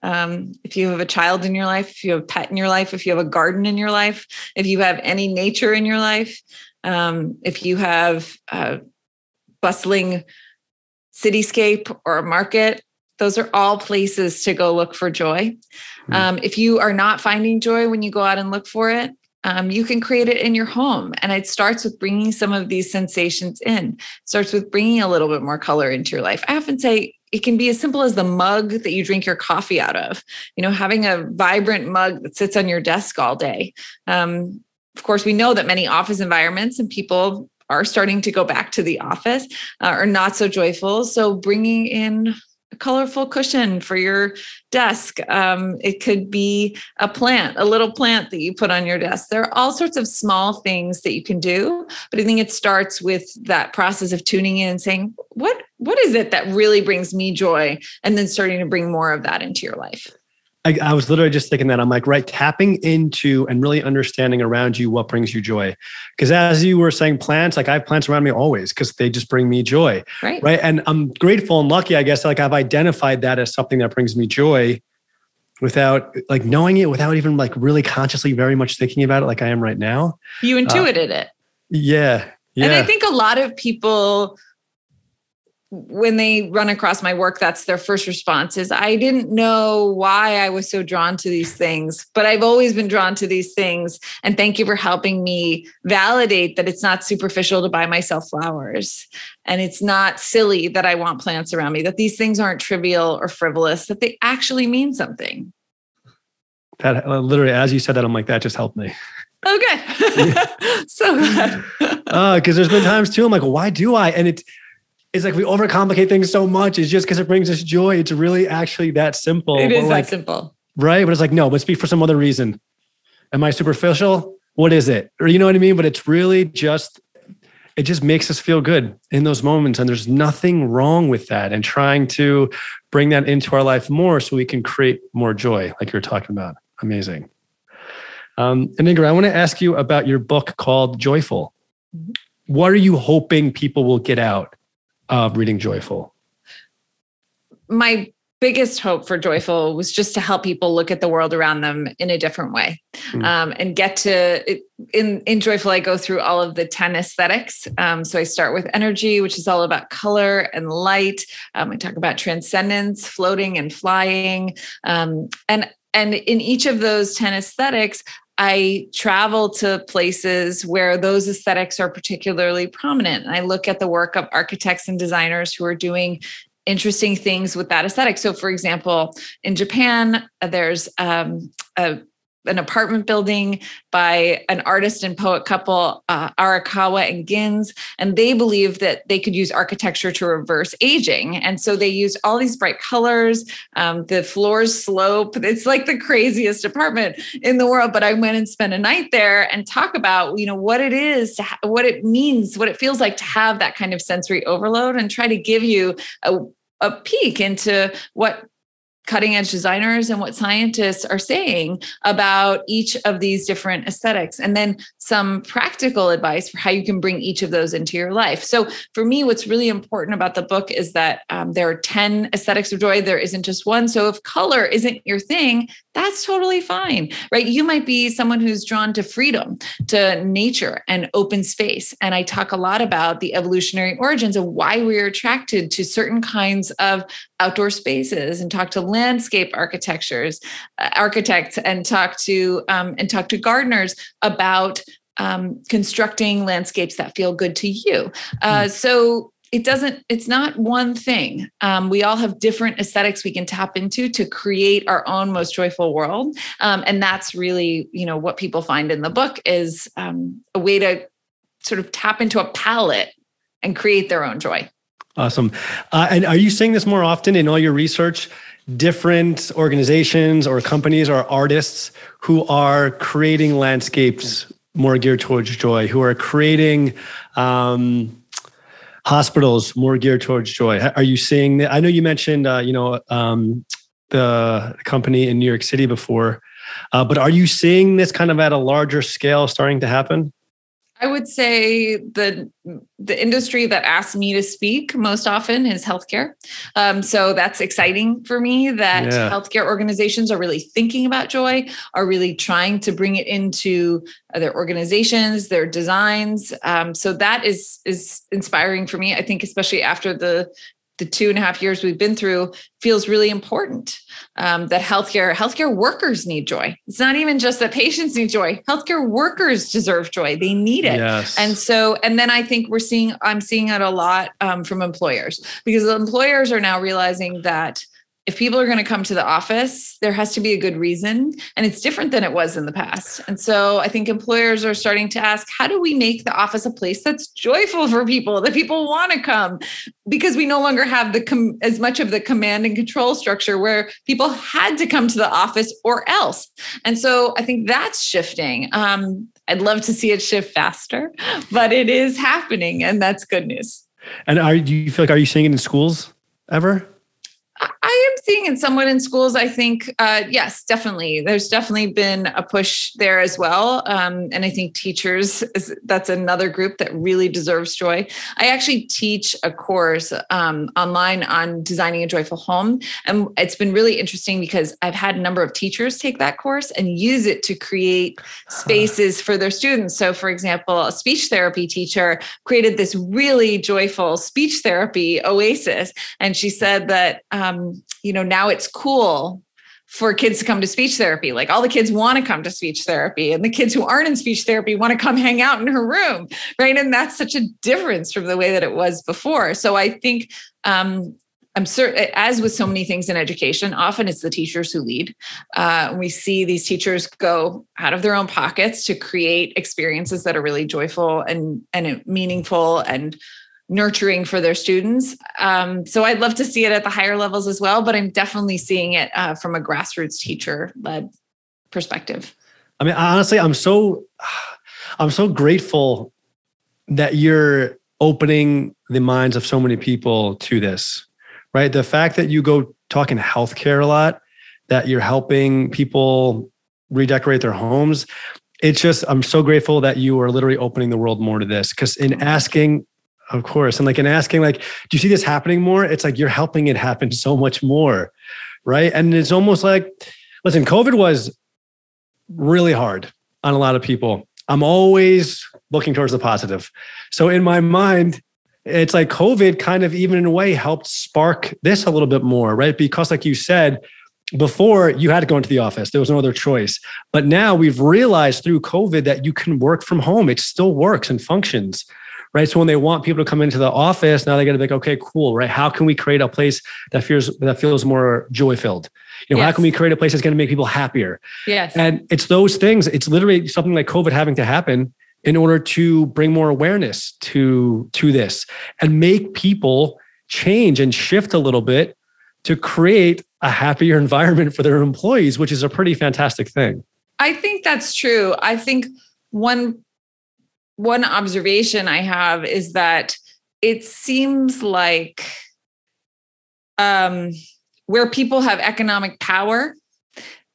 Um, if you have a child in your life, if you have a pet in your life, if you have a garden in your life, if you have any nature in your life, um, if you have a bustling cityscape or a market, those are all places to go look for joy. Mm-hmm. Um, if you are not finding joy when you go out and look for it, um, you can create it in your home. And it starts with bringing some of these sensations in, it starts with bringing a little bit more color into your life. I often say it can be as simple as the mug that you drink your coffee out of, you know, having a vibrant mug that sits on your desk all day. Um, of course, we know that many office environments and people are starting to go back to the office uh, are not so joyful. So bringing in a colorful cushion for your desk. Um, it could be a plant, a little plant that you put on your desk. There are all sorts of small things that you can do, but I think it starts with that process of tuning in and saying, "What what is it that really brings me joy?" and then starting to bring more of that into your life. I, I, was literally just thinking that I'm like, right, tapping into and really understanding around you what brings you joy. Because as you were saying, plants, like I have plants around me always because they just bring me joy. Right. Right. And I'm grateful and lucky, I guess, like I've identified that as something that brings me joy without like knowing it, without even like really consciously very much thinking about it like I am right now. You intuited uh, it. Yeah. Yeah. And I think a lot of people when they run across my work that's their first response is i didn't know why i was so drawn to these things but i've always been drawn to these things. And thank you for helping me validate that it's not superficial to buy myself flowers. And it's not silly that i want plants around me that these things aren't trivial or frivolous that they actually mean something. That uh, literally as you said that i'm like that just helped me. Okay. So good. Because uh, there's been times too i'm like why do i? And it's it's like we overcomplicate things so much. It's just because it brings us joy. It's really actually that simple. It is like, that simple. Right. But it's like, no, let's be for some other reason. Am I superficial? what is it? Or you know what I mean? But it's really just it just makes us feel good in those moments. And there's nothing wrong with that. And trying to bring that into our life more so we can create more joy, like you're talking about. Amazing. Um, and Ingrid, I want to ask you about your book called Joyful. Mm-hmm. What are you hoping people will get out of reading Joyful? My biggest hope for Joyful was just to help people look at the world around them in a different way mm. um, and get to in in Joyful. I go through all of the ten aesthetics. Um, so I start with energy, which is all about color and light. Um, I talk about transcendence, floating and flying, um, and and in each of those ten aesthetics, I travel to places where those aesthetics are particularly prominent. And I look at the work of architects and designers who are doing interesting things with that aesthetic. So, for example, in Japan, there's um, a an apartment building by an artist and poet couple, uh, Arakawa and Gins, and they believe that they could use architecture to reverse aging. And so they used all these bright colors. Um, the floors slope. It's like the craziest apartment in the world. But I went and spent a night there and talk about you know what it is ha- what it means, what it feels like to have that kind of sensory overload, and try to give you a a peek into what cutting edge designers and what scientists are saying about each of these different aesthetics and then some practical advice for how you can bring each of those into your life. So for me what's really important about the book is that um, there are 10 aesthetics of joy. There isn't just one. So if color isn't your thing that's totally fine right you might be someone who's drawn to freedom to nature and open space and i talk a lot about the evolutionary origins of why we're attracted to certain kinds of outdoor spaces and talk to landscape architectures uh, architects and talk to um, and talk to gardeners about um, constructing landscapes that feel good to you uh, mm. so it doesn't it's not one thing um, we all have different aesthetics we can tap into to create our own most joyful world um, and that's really you know what people find in the book is um, a way to sort of tap into a palette and create their own joy Awesome. Uh, and are you seeing this more often in all your research? Different organizations or companies or artists who are creating landscapes more geared towards joy, who are creating um, hospitals more geared towards joy. Are you seeing that? I know you mentioned, uh, you know, um, the company in New York City before, uh, but are you seeing this kind of at a larger scale starting to happen? I would say the the industry that asks me to speak most often is healthcare. Um, so that's exciting for me that yeah. healthcare organizations are really thinking about joy, are really trying to bring it into their organizations, their designs. Um, so that is is inspiring for me. I think, especially after the the two and a half years we've been through feels really important um, that healthcare healthcare workers need joy. It's not even just that patients need joy. Healthcare workers deserve joy. They need it. Yes. and so and then i think we're seeing i'm seeing it a lot um, from employers because employers are now realizing that if people are going to come to the office, there has to be a good reason. And it's different than it was in the past. And so I think employers are starting to ask how do we make the office a place that's joyful for people, that people want to come? Because we no longer have the com- as much of the command and control structure where people had to come to the office or else. And so I think that's shifting. Um, I'd love to see it shift faster, but it is happening. And that's good news. And are do you feel like are you seeing it in schools ever? I am seeing it somewhat in schools. I think, uh, yes, definitely. There's definitely been a push there as well. Um, and I think teachers, is, that's another group that really deserves joy. I actually teach a course um, online on designing a joyful home. And it's been really interesting because I've had a number of teachers take that course and use it to create spaces for their students. So, for example, a speech therapy teacher created this really joyful speech therapy oasis. And she said that, um, um, you know, now it's cool for kids to come to speech therapy. Like all the kids want to come to speech therapy, and the kids who aren't in speech therapy want to come hang out in her room, right? And that's such a difference from the way that it was before. So I think um, I'm certain, as with so many things in education, often it's the teachers who lead. Uh, we see these teachers go out of their own pockets to create experiences that are really joyful and and meaningful and nurturing for their students. Um, so I'd love to see it at the higher levels as well, but I'm definitely seeing it uh, from a grassroots teacher led perspective. I mean, honestly, I'm so I'm so grateful that you're opening the minds of so many people to this, right? The fact that you go talking healthcare a lot, that you're helping people redecorate their homes. It's just, I'm so grateful that you are literally opening the world more to this. Because in asking, of course, and like in asking, like, do you see this happening more? It's like you're helping it happen so much more, right? And it's almost like, listen, COVID was really hard on a lot of people. I'm always looking towards the positive. So in my mind, it's like COVID kind of even in a way helped spark this a little bit more, right? Because like you said, before you had to go into the office, there was no other choice. But now we've realized through COVID that you can work from home. It still works and functions. Right. So when they want people to come into the office, now they got to be like, okay, cool, right? How can we create a place that feels that feels more joy filled? You know, yes. how can we create a place that's going to make people happier? Yes. And it's those things. It's literally something like COVID having to happen in order to bring more awareness to to this and make people change and shift a little bit to create a happier environment for their employees which is a pretty fantastic thing i think that's true i think one one observation i have is that it seems like um where people have economic power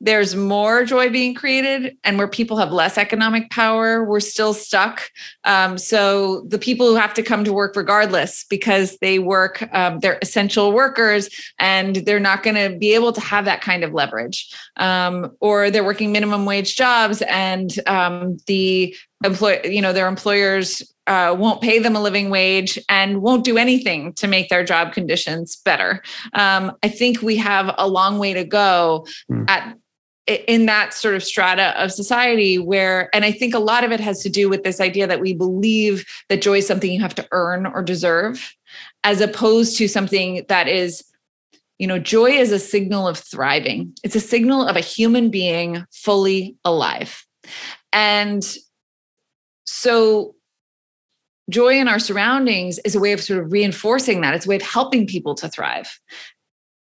there's more joy being created and where people have less economic power we're still stuck. Um, so the people who have to come to work regardless because they work um, they're essential workers and they're not going to be able to have that kind of leverage. Um, or they're working minimum wage jobs and um, the employ you know their employers uh, won't pay them a living wage and won't do anything to make their job conditions better. Um, I think we have a long way to go mm. at in that sort of strata of society where and i think a lot of it has to do with this idea that we believe that joy is something you have to earn or deserve as opposed to something that is you know joy is a signal of thriving it's a signal of a human being fully alive and so joy in our surroundings is a way of sort of reinforcing that. It's a way of helping people to thrive.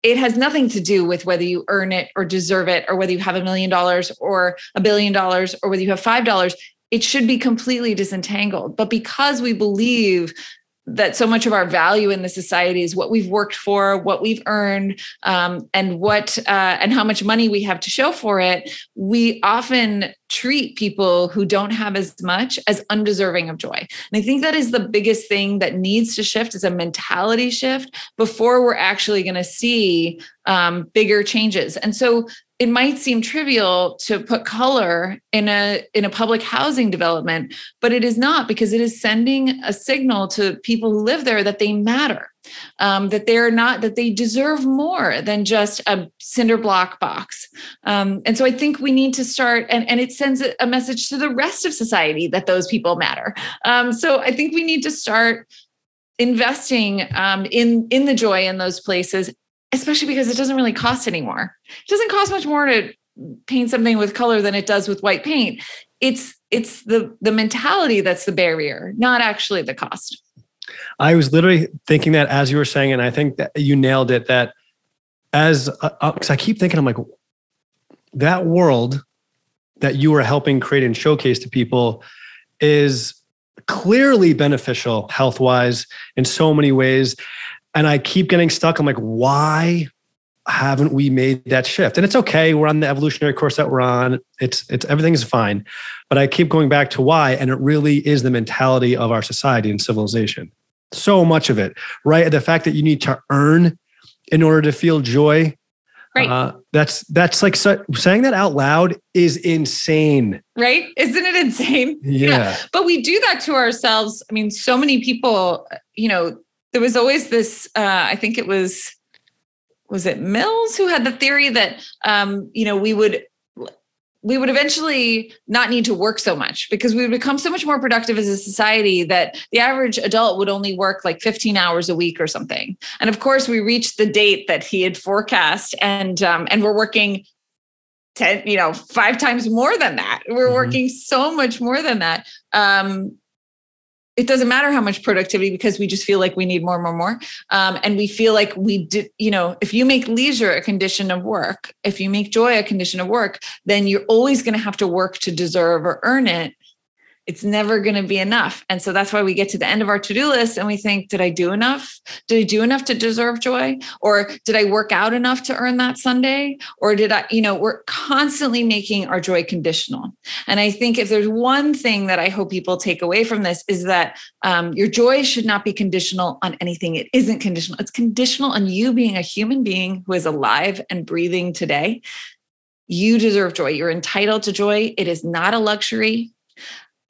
It has nothing to do with whether you earn it or deserve it or whether you have a million dollars or a billion dollars or whether you have five dollars. It should be completely disentangled. But because we believe that so much of our value in the society is what we've worked for, what we've earned, um, and what uh, and how much money we have to show for it. We often treat people who don't have as much as undeserving of joy. And I think that is the biggest thing that needs to shift is a mentality shift before we're actually going to see um, bigger changes. And so it might seem trivial to put color in a in a public housing development but it is not because it is sending a signal to people who live there that they matter um, that they're not that they deserve more than just a cinder block box um, and so i think we need to start and, and it sends a message to the rest of society that those people matter um, so i think we need to start investing um, in in the joy in those places especially because it doesn't really cost anymore. It doesn't cost much more to paint something with color than it does with white paint. It's it's the the mentality that's the barrier, not actually the cost. I was literally thinking that as you were saying, and I think that you nailed it. That as because uh, uh I keep thinking, I'm like that world that you are helping create and showcase to people is clearly beneficial health wise in so many ways and I keep getting stuck. I'm like, why haven't we made that shift? And it's okay. We're on the evolutionary course that we're on. It's it's everything is fine. But I keep going back to why. And it really is the mentality of our society and civilization. So much of it, right? The fact that you need to earn in order to feel joy. Right. Uh, that's that's like so, saying that out loud is insane. Right? Isn't it insane? Yeah. yeah. But we do that to ourselves. I mean, so many people, you know, there was always this uh, i think it was was it mills who had the theory that um, you know we would we would eventually not need to work so much because we would become so much more productive as a society that the average adult would only work like 15 hours a week or something. And of course we reached the date that he had forecast and um, and we're working 10 you know five times more than that. We're mm-hmm. working so much more than that. Um, it doesn't matter how much productivity because we just feel like we need more, more, more. Um, and we feel like we did, you know, if you make leisure a condition of work, if you make joy a condition of work, then you're always going to have to work to deserve or earn it. It's never going to be enough. And so that's why we get to the end of our to do list and we think, did I do enough? Did I do enough to deserve joy? Or did I work out enough to earn that Sunday? Or did I, you know, we're constantly making our joy conditional. And I think if there's one thing that I hope people take away from this is that um, your joy should not be conditional on anything. It isn't conditional. It's conditional on you being a human being who is alive and breathing today. You deserve joy. You're entitled to joy. It is not a luxury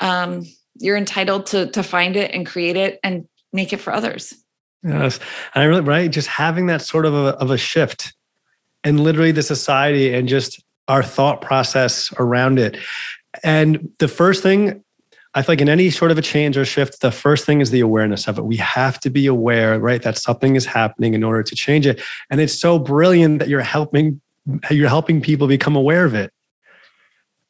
um, you're entitled to to find it and create it and make it for others. Yes, and I really right. Just having that sort of a, of a shift, and literally the society and just our thought process around it. And the first thing I feel like in any sort of a change or shift, the first thing is the awareness of it. We have to be aware, right, that something is happening in order to change it. And it's so brilliant that you're helping you're helping people become aware of it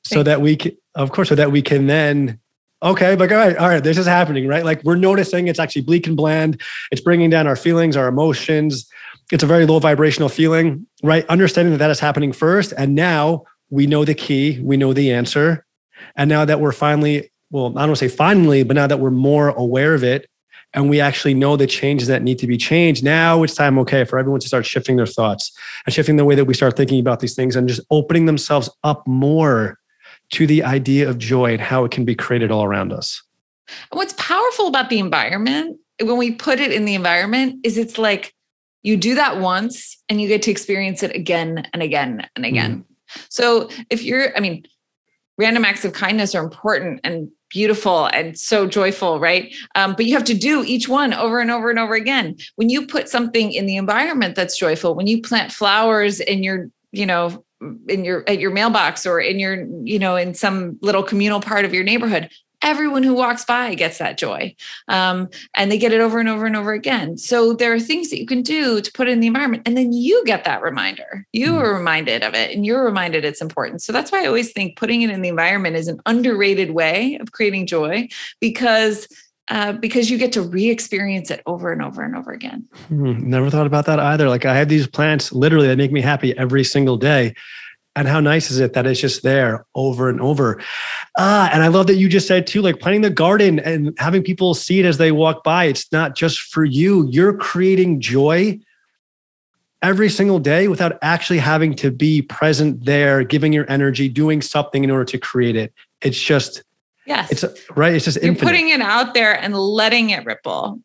so that we can, of course, so that we can then, okay, like, all right, all right, this is happening, right? Like we're noticing it's actually bleak and bland. It's bringing down our feelings, our emotions. It's a very low vibrational feeling, right? Understanding that that is happening first. And now we know the key, we know the answer. And now that we're finally, well, I don't say finally, but now that we're more aware of it, and we actually know the changes that need to be changed. Now it's time, okay, for everyone to start shifting their thoughts and shifting the way that we start thinking about these things and just opening themselves up more to the idea of joy and how it can be created all around us. What's powerful about the environment, when we put it in the environment, is it's like you do that once and you get to experience it again and again and again. Mm. So if you're, I mean, random acts of kindness are important and beautiful and so joyful, right? Um, but you have to do each one over and over and over again. When you put something in the environment that's joyful, when you plant flowers in your, you know, in your at your mailbox or in your you know in some little communal part of your neighborhood everyone who walks by gets that joy. Um, and they get it over and over and over again. So there are things that you can do to put in the environment and then you get that reminder. You mm. are reminded of it and you're reminded it's important. So that's why i always think putting it in the environment is an underrated way of creating joy because uh, because you get to re-experience it over and over and over again. Hmm, never thought about that either. Like I have these plants literally that make me happy every single day. And how nice is it that it's just there over and over? Ah, and I love that you just said too, like planting the garden and having people see it as they walk by. It's not just for you. You're creating joy every single day without actually having to be present there, giving your energy, doing something in order to create it. It's just Yes. It's right. It's just You're infinite. putting it out there and letting it ripple.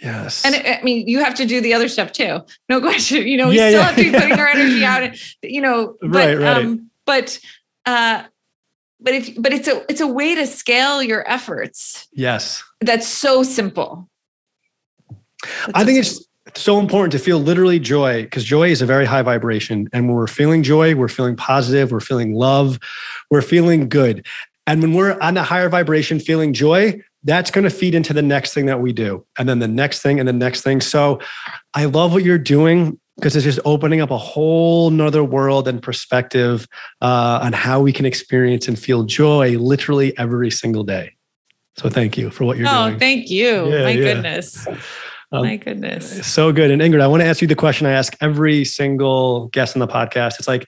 Yes. And I mean, you have to do the other stuff too. No question. You know, we yeah, still yeah, have to be putting our energy out and, you know, but, right, right. Um, but, uh, but if, but it's a, it's a way to scale your efforts. Yes. That's so simple. That's I so think simple. it's so important to feel literally joy because joy is a very high vibration. And when we're feeling joy, we're feeling positive, we're feeling love, we're feeling good. And when we're on a higher vibration, feeling joy, that's going to feed into the next thing that we do. And then the next thing and the next thing. So I love what you're doing because it's just opening up a whole nother world and perspective uh, on how we can experience and feel joy literally every single day. So thank you for what you're oh, doing. Oh, thank you. Yeah, My yeah. goodness. Um, My goodness. So good. And Ingrid, I want to ask you the question I ask every single guest on the podcast. It's like,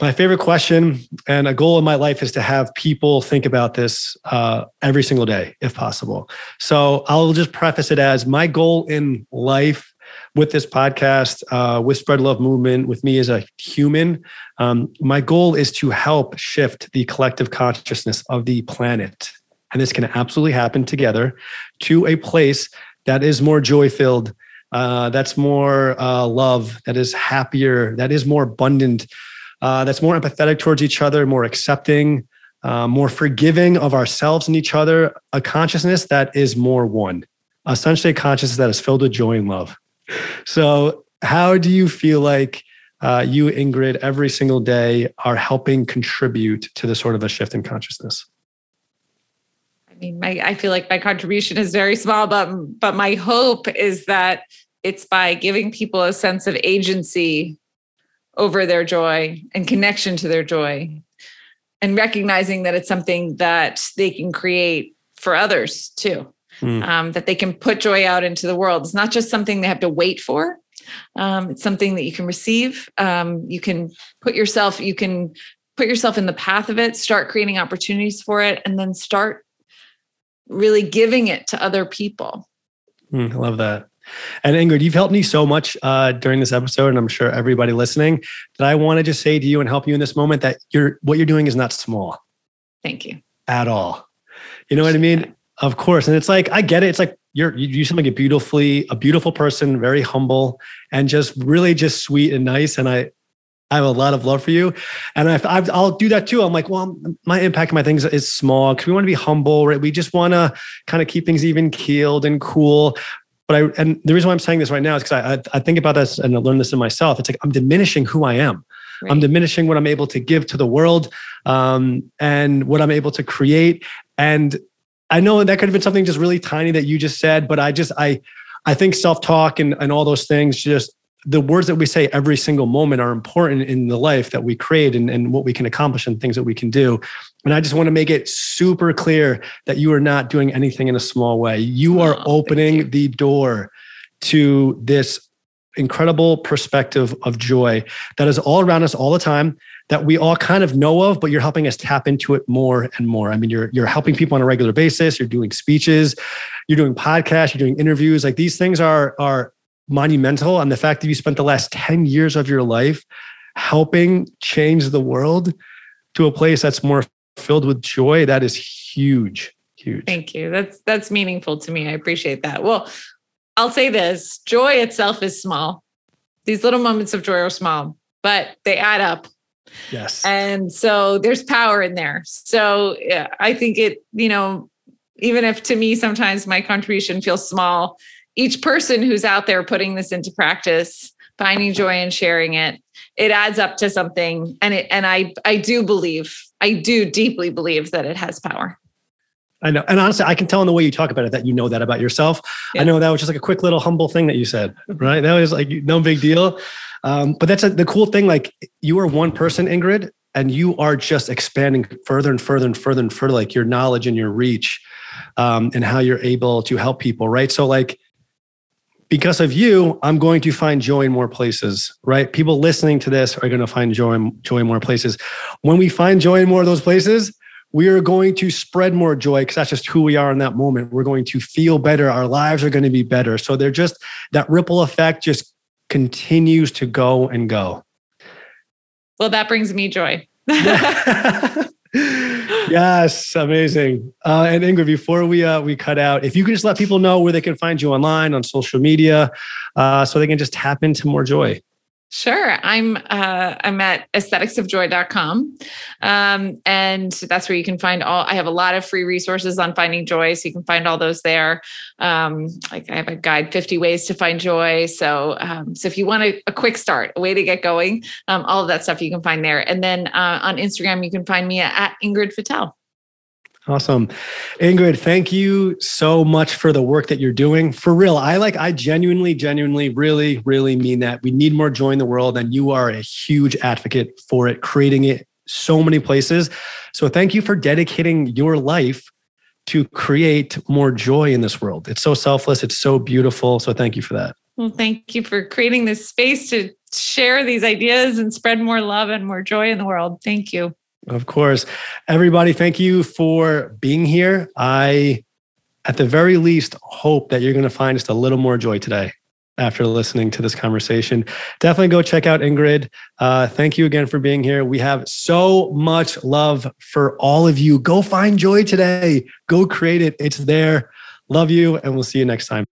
my favorite question and a goal in my life is to have people think about this uh, every single day, if possible. So I'll just preface it as my goal in life with this podcast, uh, with Spread Love Movement, with me as a human. Um, my goal is to help shift the collective consciousness of the planet. And this can absolutely happen together to a place that is more joy filled, uh, that's more uh, love, that is happier, that is more abundant uh, that's more empathetic towards each other, more accepting, uh, more forgiving of ourselves and each other, a consciousness that is more one, a consciousness that is filled with joy and love. So, how do you feel like uh, you, Ingrid, every single day are helping contribute to the sort of a shift in consciousness? I mean, my, I feel like my contribution is very small, but but my hope is that it's by giving people a sense of agency over their joy and connection to their joy and recognizing that it's something that they can create for others too mm. um, that they can put joy out into the world it's not just something they have to wait for um, it's something that you can receive um, you can put yourself you can put yourself in the path of it, start creating opportunities for it, and then start really giving it to other people. Mm, I love that. And Ingrid, you've helped me so much uh, during this episode, and I'm sure everybody listening that I want to just say to you and help you in this moment that you're what you're doing is not small. Thank you. At all. You know what I mean? Of course. And it's like I get it. It's like you're you do like a beautifully a beautiful person, very humble, and just really just sweet and nice. And I I have a lot of love for you. And i I, will do that too. I'm like, well, my impact, my things is small because we want to be humble, right? We just want to kind of keep things even keeled and cool. But I, and the reason why I'm saying this right now is because I, I, I, think about this and I learned this in myself. It's like I'm diminishing who I am. Right. I'm diminishing what I'm able to give to the world um, and what I'm able to create. And I know that could have been something just really tiny that you just said, but I just, I, I think self talk and, and all those things just the words that we say every single moment are important in the life that we create and, and what we can accomplish and things that we can do. And I just want to make it super clear that you are not doing anything in a small way. You are oh, opening you. the door to this incredible perspective of joy that is all around us all the time that we all kind of know of but you're helping us tap into it more and more i mean you're you're helping people on a regular basis you're doing speeches you're doing podcasts you're doing interviews like these things are are monumental. And the fact that you spent the last 10 years of your life helping change the world to a place that's more filled with joy, that is huge. Huge. Thank you. That's that's meaningful to me. I appreciate that. Well, I'll say this joy itself is small. These little moments of joy are small, but they add up. Yes. And so there's power in there. So yeah, I think it, you know, even if to me sometimes my contribution feels small, each person who's out there putting this into practice, finding joy and sharing it, it adds up to something. And it and I I do believe, I do deeply believe that it has power. I know. And honestly, I can tell in the way you talk about it that you know that about yourself. Yeah. I know that was just like a quick little humble thing that you said, right? That was like no big deal. Um, but that's a, the cool thing. Like you are one person, Ingrid, and you are just expanding further and further and further and further, like your knowledge and your reach um, and how you're able to help people, right? So, like, because of you, I'm going to find joy in more places, right? People listening to this are going to find joy in, joy in more places. When we find joy in more of those places, we are going to spread more joy because that's just who we are in that moment. We're going to feel better. Our lives are going to be better. So they're just that ripple effect just continues to go and go. Well, that brings me joy. yes, amazing. Uh, and Ingrid, before we uh, we cut out, if you can just let people know where they can find you online on social media, uh, so they can just tap into more joy. Sure. I'm uh, I'm at aestheticsofjoy.com. Um, and that's where you can find all I have a lot of free resources on finding joy. So you can find all those there. Um, like I have a guide 50 ways to find joy. So um, so if you want a, a, quick start, a way to get going, um, all of that stuff you can find there. And then uh, on Instagram, you can find me at, at Ingrid Fetell. Awesome. Ingrid, thank you so much for the work that you're doing. For real, I like, I genuinely, genuinely, really, really mean that. We need more joy in the world, and you are a huge advocate for it, creating it so many places. So thank you for dedicating your life to create more joy in this world. It's so selfless, it's so beautiful. So thank you for that. Well, thank you for creating this space to share these ideas and spread more love and more joy in the world. Thank you. Of course. Everybody, thank you for being here. I, at the very least, hope that you're going to find just a little more joy today after listening to this conversation. Definitely go check out Ingrid. Uh, thank you again for being here. We have so much love for all of you. Go find joy today, go create it. It's there. Love you, and we'll see you next time.